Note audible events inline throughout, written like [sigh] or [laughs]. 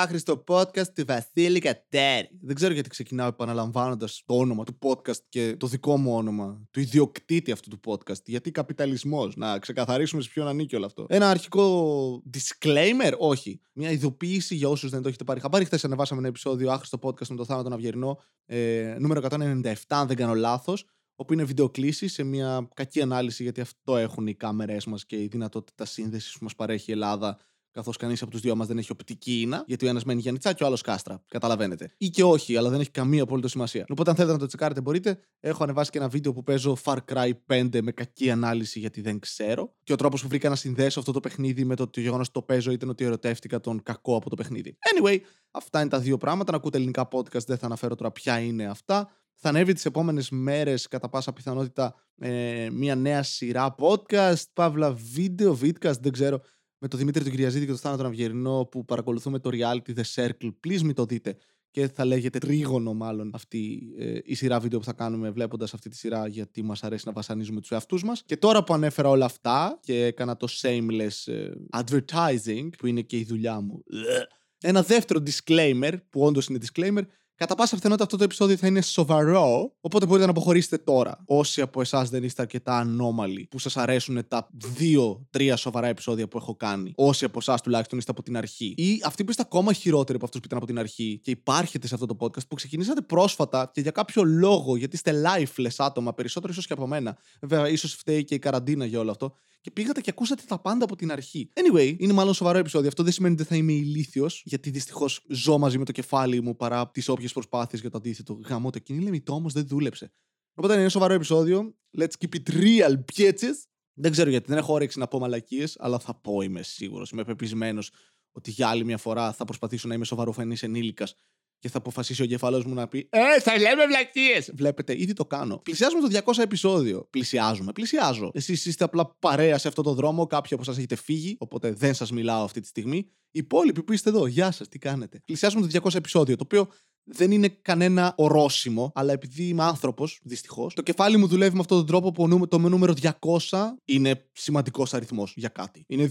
άχρηστο podcast του Βασίλη Κατέρη. Δεν ξέρω γιατί ξεκινάω επαναλαμβάνοντας το όνομα του podcast και το δικό μου όνομα, του ιδιοκτήτη αυτού του podcast. Γιατί καπιταλισμός, να ξεκαθαρίσουμε σε ποιον ανήκει όλο αυτό. Ένα αρχικό disclaimer, όχι. Μια ειδοποίηση για όσους δεν το έχετε πάρει χαμπάρι. Χθες ανεβάσαμε ένα επεισόδιο άχρηστο podcast με το Θάνατο Αυγερινό, ε, νούμερο 197, αν δεν κάνω λάθος όπου είναι βιντεοκλήση σε μια κακή ανάλυση, γιατί αυτό έχουν οι κάμερέ μας και η δυνατότητα σύνδεσης που μας παρέχει η Ελλάδα καθώς κανείς από τους δύο μας δεν έχει οπτική ίνα, γιατί ο ένας μένει Γιάννητσά και ο άλλος κάστρα. Καταλαβαίνετε. Ή και όχι, αλλά δεν έχει καμία απολύτω σημασία. Οπότε, αν θέλετε να το τσεκάρετε, μπορείτε. Έχω ανεβάσει και ένα βίντεο που παίζω Far Cry 5 με κακή ανάλυση, γιατί δεν ξέρω. Και ο τρόπος που βρήκα να συνδέσω αυτό το παιχνίδι με το ότι το γεγονός ότι το παίζω ήταν ότι ερωτεύτηκα τον κακό από το παιχνίδι. Anyway, αυτά είναι τα δύο πράγματα. Να ακούτε ελληνικά podcast, δεν θα αναφέρω τώρα ποια είναι αυτά. Θα ανέβει τις επόμενες μέρες κατά πάσα πιθανότητα ε, μια νέα σειρά podcast, παύλα βίντεο, vidcast, δεν ξέρω με τον Δημήτρη τον Κυριαζίδη και τον Θάνατο Αυγερινό που παρακολουθούμε το reality The Circle. Please μην το δείτε. Και θα λέγεται τρίγωνο μάλλον αυτή ε, η σειρά βίντεο που θα κάνουμε βλέποντας αυτή τη σειρά γιατί μας αρέσει να βασανίζουμε τους εαυτούς μας. Και τώρα που ανέφερα όλα αυτά και έκανα το shameless ε, advertising που είναι και η δουλειά μου. Ένα δεύτερο disclaimer που όντως είναι disclaimer Κατά πάσα πιθανότητα αυτό το επεισόδιο θα είναι σοβαρό, οπότε μπορείτε να αποχωρήσετε τώρα. Όσοι από εσάς δεν είστε αρκετά ανώμαλοι, που σας αρέσουν τα δύο-τρία σοβαρά επεισόδια που έχω κάνει, όσοι από εσάς τουλάχιστον είστε από την αρχή, ή αυτοί που είστε ακόμα χειρότεροι από αυτούς που ήταν από την αρχή και υπάρχετε σε αυτό το podcast, που ξεκινήσατε πρόσφατα και για κάποιο λόγο, γιατί είστε lifeless άτομα, περισσότερο ίσως και από μένα. Βέβαια, ίσως φταίει και η καραντίνα για όλο αυτό και πήγατε και ακούσατε τα πάντα από την αρχή. Anyway, είναι μάλλον σοβαρό επεισόδιο. Αυτό δεν σημαίνει ότι θα είμαι ηλίθιος, γιατί δυστυχώς ζω μαζί με το κεφάλι μου παρά τις όποιες προσπάθειες για το αντίθετο. Γαμώ το εκείνη λεμιτό όμως δεν δούλεψε. Οπότε είναι ένα σοβαρό επεισόδιο. Let's keep it real, bitches. Δεν ξέρω γιατί δεν έχω όρεξη να πω μαλακίες, αλλά θα πω, είμαι σίγουρος. Είμαι πεπισμένος ότι για άλλη μια φορά θα προσπαθήσω να είμαι σοβαροφανής ενήλικας και θα αποφασίσει ο εγκεφαλό μου να πει Ε, θα λέμε βλακίες! Βλέπετε, ήδη το κάνω. Πλησιάζουμε το 200 επεισόδιο. Πλησιάζουμε, πλησιάζω. Εσείς είστε απλά παρέα σε αυτό το δρόμο. Κάποιοι από εσά έχετε φύγει, οπότε δεν σας μιλάω αυτή τη στιγμή. Οι υπόλοιποι που είστε εδώ, γεια σας, τι κάνετε. Πλησιάζουμε το 200 επεισόδιο, το οποίο δεν είναι κανένα ορόσημο, αλλά επειδή είμαι άνθρωπος, δυστυχώς, το κεφάλι μου δουλεύει με αυτόν τον τρόπο που το νούμερο 200 είναι σημαντικός αριθμός για κάτι. Είναι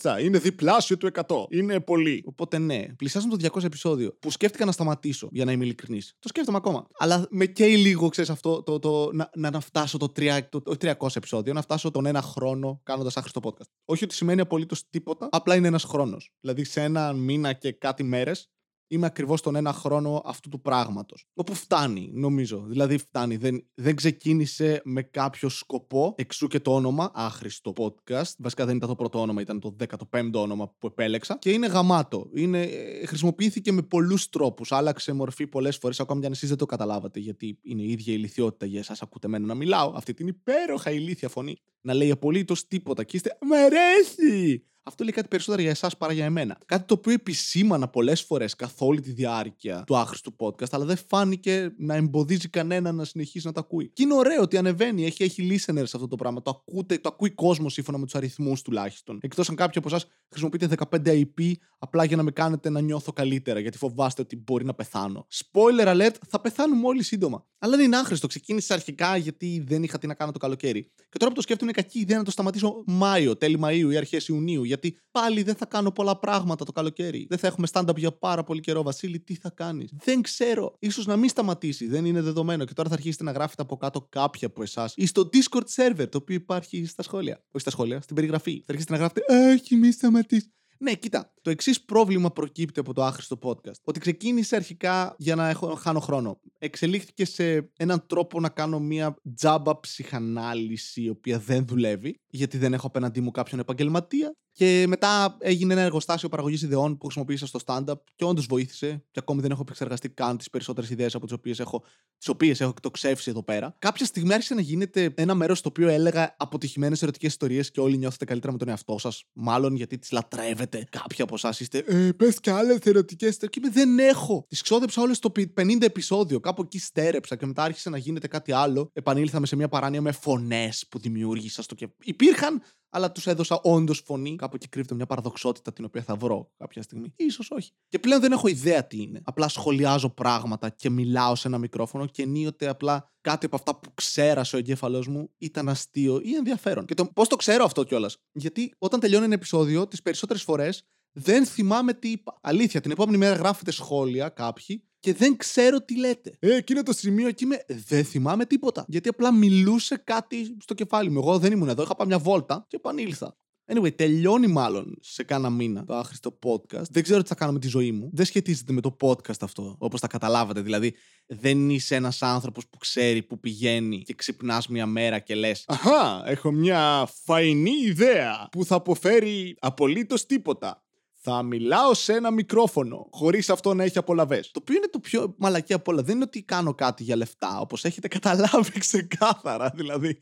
200, είναι διπλάσιο του 100. Είναι πολύ. Οπότε ναι, πλησιάζουμε το 200 επεισόδιο που σκέφτηκα να σταματήσω, για να είμαι ειλικρινής. Το σκέφτομαι ακόμα. Αλλά με καίει λίγο, ξέρεις αυτό, το, το, να, να, φτάσω το, 3, το, 300 επεισόδιο, να φτάσω τον ένα χρόνο κάνοντας άχρηστο podcast. Όχι ότι σημαίνει απολύτως τίποτα, απλά είναι ένας χρόνος. Δηλαδή σε ένα μήνα και κάτι μέρες είμαι ακριβώς τον ένα χρόνο αυτού του πράγματος. Όπου φτάνει, νομίζω. Δηλαδή φτάνει. Δεν, δεν ξεκίνησε με κάποιο σκοπό, εξού και το όνομα, άχρηστο podcast. Βασικά δεν ήταν το πρώτο όνομα, ήταν το 15ο όνομα που επέλεξα. Και είναι γαμάτο. Είναι, ε, χρησιμοποιήθηκε με πολλούς τρόπους. Άλλαξε μορφή πολλές φορές, ακόμα και αν εσείς δεν το καταλάβατε, γιατί είναι η ίδια ηλικιότητα για εσάς. Ακούτε εμένα να μιλάω. Αυτή την υπέροχα ηλίθια φωνή. Να λέει απολύτως τίποτα. Και είστε, Μ' αρέσει! Αυτό λέει κάτι περισσότερο για εσάς παρά για εμένα. Κάτι το οποίο επισήμανα πολλές φορές καθ' όλη τη διάρκεια του άχρηστου podcast, αλλά δεν φάνηκε να εμποδίζει κανένα να συνεχίσει να τα ακούει. Και είναι ωραίο ότι ανεβαίνει, έχει, έχει listeners αυτό το πράγμα. Το, ακούτε, το ακούει κόσμος σύμφωνα με τους αριθμούς τουλάχιστον. Εκτός αν κάποιοι από εσάς χρησιμοποιείτε 15 IP απλά για να με κάνετε να νιώθω καλύτερα, γιατί φοβάστε ότι μπορεί να πεθάνω. Spoiler alert, θα πεθάνουμε όλοι σύντομα. Αλλά δεν είναι άχρηστο. Ξεκίνησε αρχικά γιατί δεν είχα τι να κάνω το καλοκαίρι. Και τώρα που το σκέφτομαι είναι κακή ιδέα να το σταματήσω Μάιο, τέλη Μαΐου ή αρχές Ιουνίου γιατί πάλι δεν θα κάνω πολλά πράγματα το καλοκαίρι. Δεν θα έχουμε stand-up για πάρα πολύ καιρό. Βασίλη, τι θα κάνεις; Δεν ξέρω. σω να μην σταματήσει. Δεν είναι δεδομένο. Και τώρα θα αρχίσετε να γράφετε από κάτω κάποια από εσάς ή στο Discord server, το οποίο υπάρχει στα σχόλια. Όχι στα σχόλια, στην περιγραφή. Θα αρχίσετε να γράφετε Όχι, μη σταματήσεις. Ναι, κοίτα. Το εξής πρόβλημα προκύπτει από το άχρηστο podcast. Ότι ξεκίνησε αρχικά για να έχω, χάνω χρόνο. Εξελίχθηκε σε έναν τρόπο να κάνω μια τζάμπα ψυχανάλυση, η οποία δεν δουλεύει, γιατί δεν έχω απέναντί μου κάποιον επαγγελματία. Και μετά έγινε ένα εργοστάσιο παραγωγής ιδεών που χρησιμοποίησα στο stand-up και όντως βοήθησε. Και ακόμη δεν έχω επεξεργαστεί καν τις περισσότερες ιδέες από τις οποίες έχω, τις οποίες έχω εκτοξεύσει εδώ πέρα. Κάποια στιγμή άρχισε να γίνεται ένα μέρος στο οποίο έλεγα αποτυχημένες ερωτικές ιστορίες και όλοι νιώθετε καλύτερα με τον εαυτό σας. Μάλλον γιατί τις λατρεύετε. Κάποια από εσάς είστε, Ε, πες και άλλες ερωτικές ιστορίε. Και είμαι, δεν έχω. Τις ξόδεψα όλες στο 50 επεισόδιο. Κάπου εκεί στέρεψα και μετά άρχισε να γίνεται κάτι άλλο. Επανήλθαμε σε μια παράνοια με φωνές που δημιούργησα στο και. Υπήρχαν αλλά τους έδωσα όντως φωνή. Κάπου εκεί κρύβεται μια παραδοξότητα την οποία θα βρω κάποια στιγμή. σω όχι. Και πλέον δεν έχω ιδέα τι είναι. Απλά σχολιάζω πράγματα και μιλάω σε ένα μικρόφωνο και ενίοτε απλά κάτι από αυτά που ξέρασε ο εγκέφαλός μου ήταν αστείο ή ενδιαφέρον. Και το, πώς το ξέρω αυτό κιόλας; Γιατί όταν τελειώνει ένα επεισόδιο, τις περισσότερες φορές Δεν θυμάμαι τι είπα. Αλήθεια, την επόμενη μέρα γράφετε σχόλια κάποιοι και δεν ξέρω τι λέτε. Ε, εκείνο το σημείο εκεί με. Δεν θυμάμαι τίποτα. Γιατί απλά μιλούσε κάτι στο κεφάλι μου. Εγώ δεν ήμουν εδώ. Είχα πάει μια βόλτα και επανήλθα. Anyway, τελειώνει μάλλον σε κάνα μήνα το άχρηστο podcast. Δεν ξέρω τι θα κάνω με τη ζωή μου. Δεν σχετίζεται με το podcast αυτό, όπως τα καταλάβατε. Δηλαδή, δεν είσαι ένας άνθρωπος που ξέρει που πηγαίνει και ξυπνάς μια μέρα και λες: Αχά, έχω μια φαϊνή ιδέα που θα αποφέρει απολύτως τίποτα. Θα μιλάω σε ένα μικρόφωνο, χωρίς αυτό να έχει απολαυέ. Το οποίο είναι το πιο μαλακή από όλα. Δεν είναι ότι κάνω κάτι για λεφτά, όπως έχετε καταλάβει [laughs] ξεκάθαρα. Δηλαδή,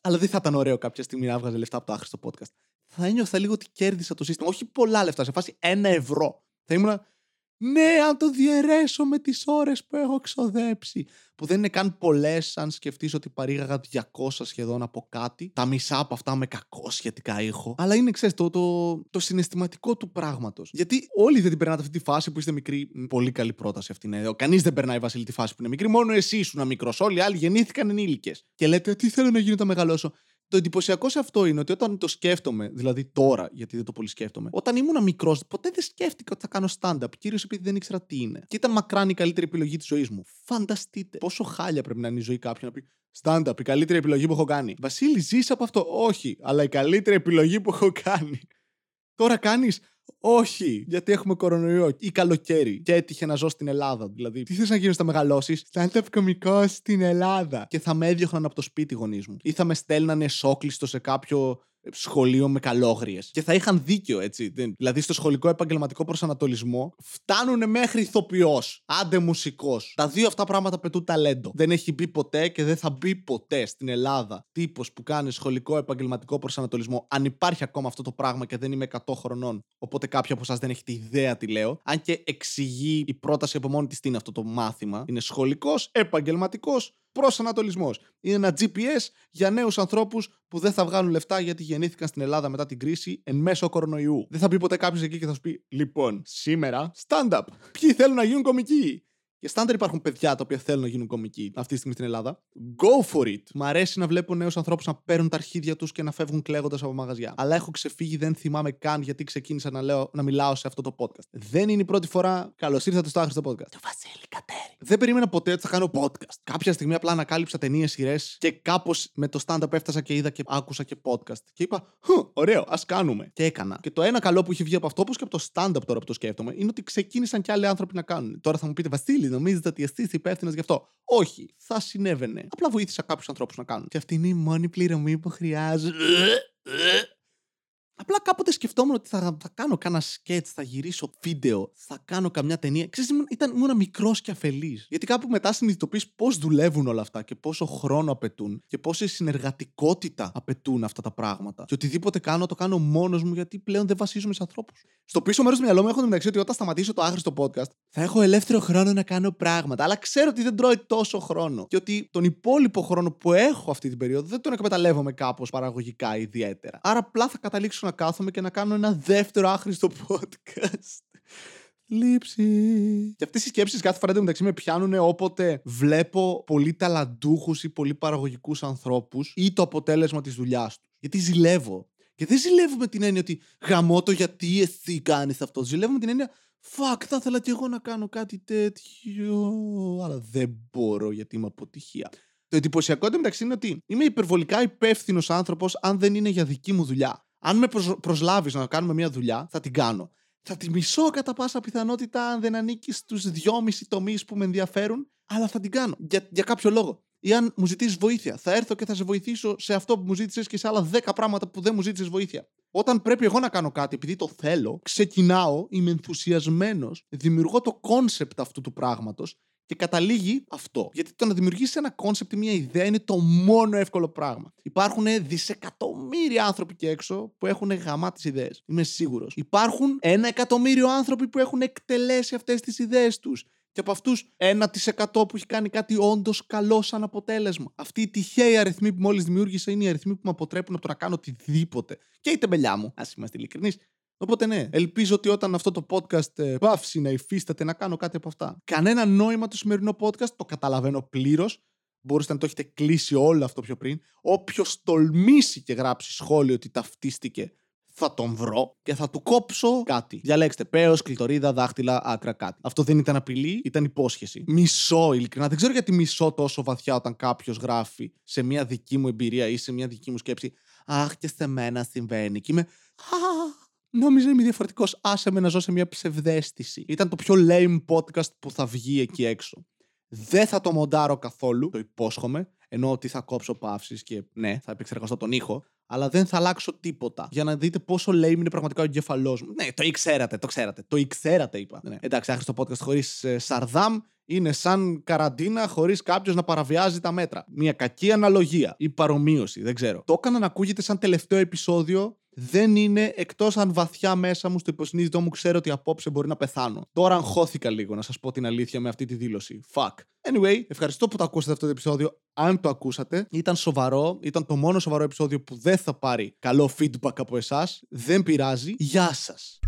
αλλά δεν θα ήταν ωραίο κάποια στιγμή να βγάζει λεφτά από το άχρηστο podcast. Θα ένιωθα λίγο ότι κέρδισα το σύστημα. Όχι πολλά λεφτά, σε φάση ένα ευρώ. Θα ήμουν ναι, αν το διαιρέσω με τις ώρες που έχω ξοδέψει. Που δεν είναι καν πολλές, αν σκεφτείς ότι παρήγαγα 200 σχεδόν από κάτι. Τα μισά από αυτά με κακό σχετικά ήχο. Αλλά είναι, ξέρεις, το, το, το συναισθηματικό του πράγματος. Γιατί όλοι δεν την περνάτε αυτή τη φάση που είστε μικροί. Πολύ καλή πρόταση αυτή είναι. Κανείς δεν περνάει Βασίλη τη φάση που είναι μικρή. Μόνο εσύ ήσουν μικρός. Όλοι οι άλλοι γεννήθηκαν ενήλικες. Και λέτε, Τι θέλω να γίνω όταν μεγαλώσω; Το εντυπωσιακό σε αυτό είναι ότι όταν το σκέφτομαι, δηλαδή τώρα, γιατί δεν το πολύ σκέφτομαι, όταν ήμουν μικρός, ποτέ δεν σκέφτηκα ότι θα κάνω stand-up, κυρίως επειδή δεν ήξερα τι είναι. Και ήταν μακράν η καλύτερη επιλογή της ζωής μου. Φανταστείτε πόσο χάλια πρέπει να είναι η ζωή κάποιου να πει Stand-up, η καλύτερη επιλογή που έχω κάνει. Βασίλη, ζει από αυτό. Όχι, αλλά η καλύτερη επιλογή που έχω κάνει. Τώρα κάνεις όχι, γιατί έχουμε κορονοϊό ή καλοκαίρι και έτυχε να ζω στην Ελλάδα. Δηλαδή, τι θες να γίνεις να μεγαλώσεις, stand-up κωμικό στην Ελλάδα. Και θα με έδιωχναν από το σπίτι γονείς μου. Ή θα με στέλνανε σόκλειστο σε κάποιο σχολείο με καλόγριες. Και θα είχαν δίκιο, έτσι. Δηλαδή, στο σχολικό επαγγελματικό προσανατολισμό φτάνουν μέχρι ηθοποιός. Άντε μουσικός. Τα δύο αυτά πράγματα πετούν ταλέντο. Δεν έχει μπει ποτέ και δεν θα μπει ποτέ στην Ελλάδα τύπος που κάνει σχολικό επαγγελματικό προσανατολισμό. Αν υπάρχει ακόμα αυτό το πράγμα και δεν είμαι 100 χρονών. Οπότε κάποιο από εσάς δεν έχετε ιδέα τι λέω. Αν και εξηγεί η πρόταση από μόνη της τι είναι αυτό το μάθημα. Είναι σχολικός, επαγγελματικός προσανατολισμός. Είναι ένα GPS για νέους ανθρώπους που δεν θα βγάλουν λεφτά γιατί γεννήθηκαν στην Ελλάδα μετά την κρίση εν μέσω κορονοϊού. Δεν θα πει ποτέ κάποιος εκεί και θα σου πει: Λοιπόν, σήμερα stand-up. Ποιοι θέλουν να γίνουν κομικοί; Και στάνταρ υπάρχουν παιδιά τα οποία θέλουν να γίνουν κομικοί αυτή τη στιγμή στην Ελλάδα. Go for it! Μ' αρέσει να βλέπω νέους ανθρώπους να παίρνουν τα αρχίδια τους και να φεύγουν κλαίγοντας από μαγαζιά. Αλλά έχω ξεφύγει, δεν θυμάμαι καν γιατί ξεκίνησα να, λέω, να μιλάω σε αυτό το podcast. Δεν είναι η πρώτη φορά. Καλώς ήρθατε στο άχρηστο podcast. Το Βασίλη Κατέρι. Δεν περίμενα ποτέ ότι θα κάνω podcast. Κάποια στιγμή απλά ανακάλυψα ταινίες, σειρές και κάπως με το stand-up έφτασα και είδα και άκουσα και podcast. Και είπα, Χου, ωραίο, ας κάνουμε. Και έκανα. Και το ένα καλό που έχει βγει από αυτό, όπως και από το stand-up τώρα που το σκέφτομαι, είναι ότι ξεκίνησαν και άλλοι άνθρωποι να κάνουν. Τώρα θα μου πείτε, Βασίλη, νομίζετε ότι εσύ είσαι υπεύθυνος γι' αυτό. Όχι, θα συνέβαινε. Απλά βοήθησα κάποιους ανθρώπους να κάνουν. Και αυτή είναι η μόνη πληρωμή που χρειάζεται. Απλά κάποτε σκεφτόμουν ότι θα, θα κάνω κάνα σκέτς, θα γυρίσω βίντεο, θα κάνω καμιά ταινία. Ξέρεις, ήταν, ήμουν μικρός και αφελής. Γιατί κάπου μετά συνειδητοποιείς πώς δουλεύουν όλα αυτά και πόσο χρόνο απαιτούν και πόση συνεργατικότητα απαιτούν αυτά τα πράγματα. Και οτιδήποτε κάνω, το κάνω μόνος μου γιατί πλέον δεν βασίζομαι σε ανθρώπους. Στο πίσω μέρος του μυαλό μου έχω μεταξύ ότι όταν σταματήσω το άχρηστο podcast, θα έχω ελεύθερο χρόνο να κάνω πράγματα. Αλλά ξέρω ότι δεν τρώει τόσο χρόνο. Και ότι τον υπόλοιπο χρόνο που έχω αυτή την περίοδο δεν τον εκμεταλλεύομαι κάπως παραγωγικά ιδιαίτερα. Άρα απλά θα καταλήξω να κάθομαι και να κάνω ένα δεύτερο άχρηστο [laughs] podcast. Λήψη. Και αυτές οι σκέψεις κάθε φορά μεταξύ με πιάνουν όποτε βλέπω πολύ ταλαντούχους ή πολύ παραγωγικούς ανθρώπους ή το αποτέλεσμα της δουλειάς τους. Γιατί ζηλεύω. Και δεν ζηλεύω με την έννοια ότι γαμώ το γιατί εσύ κάνεις αυτό. Ζηλεύω με την έννοια Fuck, θα ήθελα κι εγώ να κάνω κάτι τέτοιο. Αλλά δεν μπορώ γιατί είμαι αποτυχία. Το εντυπωσιακό μεταξύ είναι ότι είμαι υπερβολικά υπεύθυνος άνθρωπος αν δεν είναι για δική μου δουλειά αν με προσλάβεις να κάνουμε μια δουλειά, θα την κάνω. Θα τη μισώ κατά πάσα πιθανότητα αν δεν ανήκει στους δυόμισι τομείς που με ενδιαφέρουν, αλλά θα την κάνω. Για, για κάποιο λόγο. Ή αν μου ζητήσεις βοήθεια, θα έρθω και θα σε βοηθήσω σε αυτό που μου ζήτησες και σε άλλα δέκα πράγματα που δεν μου ζήτησες βοήθεια. Όταν πρέπει εγώ να κάνω κάτι, επειδή το θέλω, ξεκινάω, είμαι ενθουσιασμένος, δημιουργώ το concept αυτού του πράγματος και καταλήγει αυτό. Γιατί το να δημιουργήσεις ένα concept ή μια ιδέα είναι το μόνο εύκολο πράγμα. Υπάρχουν δισεκατομμύρια άνθρωποι εκεί έξω που έχουν γαμάτες ιδέες. Είμαι σίγουρος. Υπάρχουν ένα εκατομμύριο άνθρωποι που έχουν εκτελέσει αυτές τις ιδέες τους. Και από αυτούς 1% που έχει κάνει κάτι όντως καλό σαν αποτέλεσμα. Αυτή η τυχαία αριθμή που μόλις δημιούργησα είναι οι αριθμοί που με αποτρέπουν από το να κάνω οτιδήποτε. Και η τεμπελιά μου, ας είμαστε ειλικρινείς, Οπότε ναι, ελπίζω ότι όταν αυτό το podcast ε, πάυσει να υφίσταται να κάνω κάτι από αυτά. Κανένα νόημα το σημερινό podcast, το καταλαβαίνω πλήρως. Μπορείτε να το έχετε κλείσει όλο αυτό πιο πριν. Όποιος τολμήσει και γράψει σχόλιο ότι ταυτίστηκε, θα τον βρω και θα του κόψω κάτι. Διαλέξτε πέος, κλειτορίδα, δάχτυλα, άκρα, κάτι. Αυτό δεν ήταν απειλή, ήταν υπόσχεση. Μισό, ειλικρινά. Δεν ξέρω γιατί μισό τόσο βαθιά όταν κάποιος γράφει σε μια δική μου εμπειρία ή σε μια δική μου σκέψη. Αχ, και σε μένα συμβαίνει. Και είμαι. Α, Νόμιζα είμαι διαφορετικός. Άσε με να ζω σε μια ψευδέστηση. Ήταν το πιο lame podcast που θα βγει εκεί έξω. Δεν θα το μοντάρω καθόλου, το υπόσχομαι. Ενώ ότι θα κόψω παύσεις και ναι, θα επεξεργαστώ τον ήχο. Αλλά δεν θα αλλάξω τίποτα. Για να δείτε πόσο lame είναι πραγματικά ο εγκεφαλός μου. Ναι, το ήξερατε, το ξέρατε. Το ήξερατε, είπα. Ναι. Εντάξει, άχρηστο podcast χωρίς ε, Σαρδάμ είναι σαν καραντίνα χωρίς κάποιος να παραβιάζει τα μέτρα. Μια κακή αναλογία ή παρομοίωση, δεν ξέρω. Το έκανα να ακούγεται σαν τελευταίο επεισόδιο δεν είναι εκτός αν βαθιά μέσα μου στο υποσυνείδητό μου ξέρω ότι απόψε μπορεί να πεθάνω. Τώρα αγχώθηκα λίγο να σας πω την αλήθεια με αυτή τη δήλωση. Fuck. Anyway, ευχαριστώ που το ακούσατε αυτό το επεισόδιο. Αν το ακούσατε, ήταν σοβαρό. Ήταν το μόνο σοβαρό επεισόδιο που δεν θα πάρει καλό feedback από εσάς. Δεν πειράζει. Γεια σας.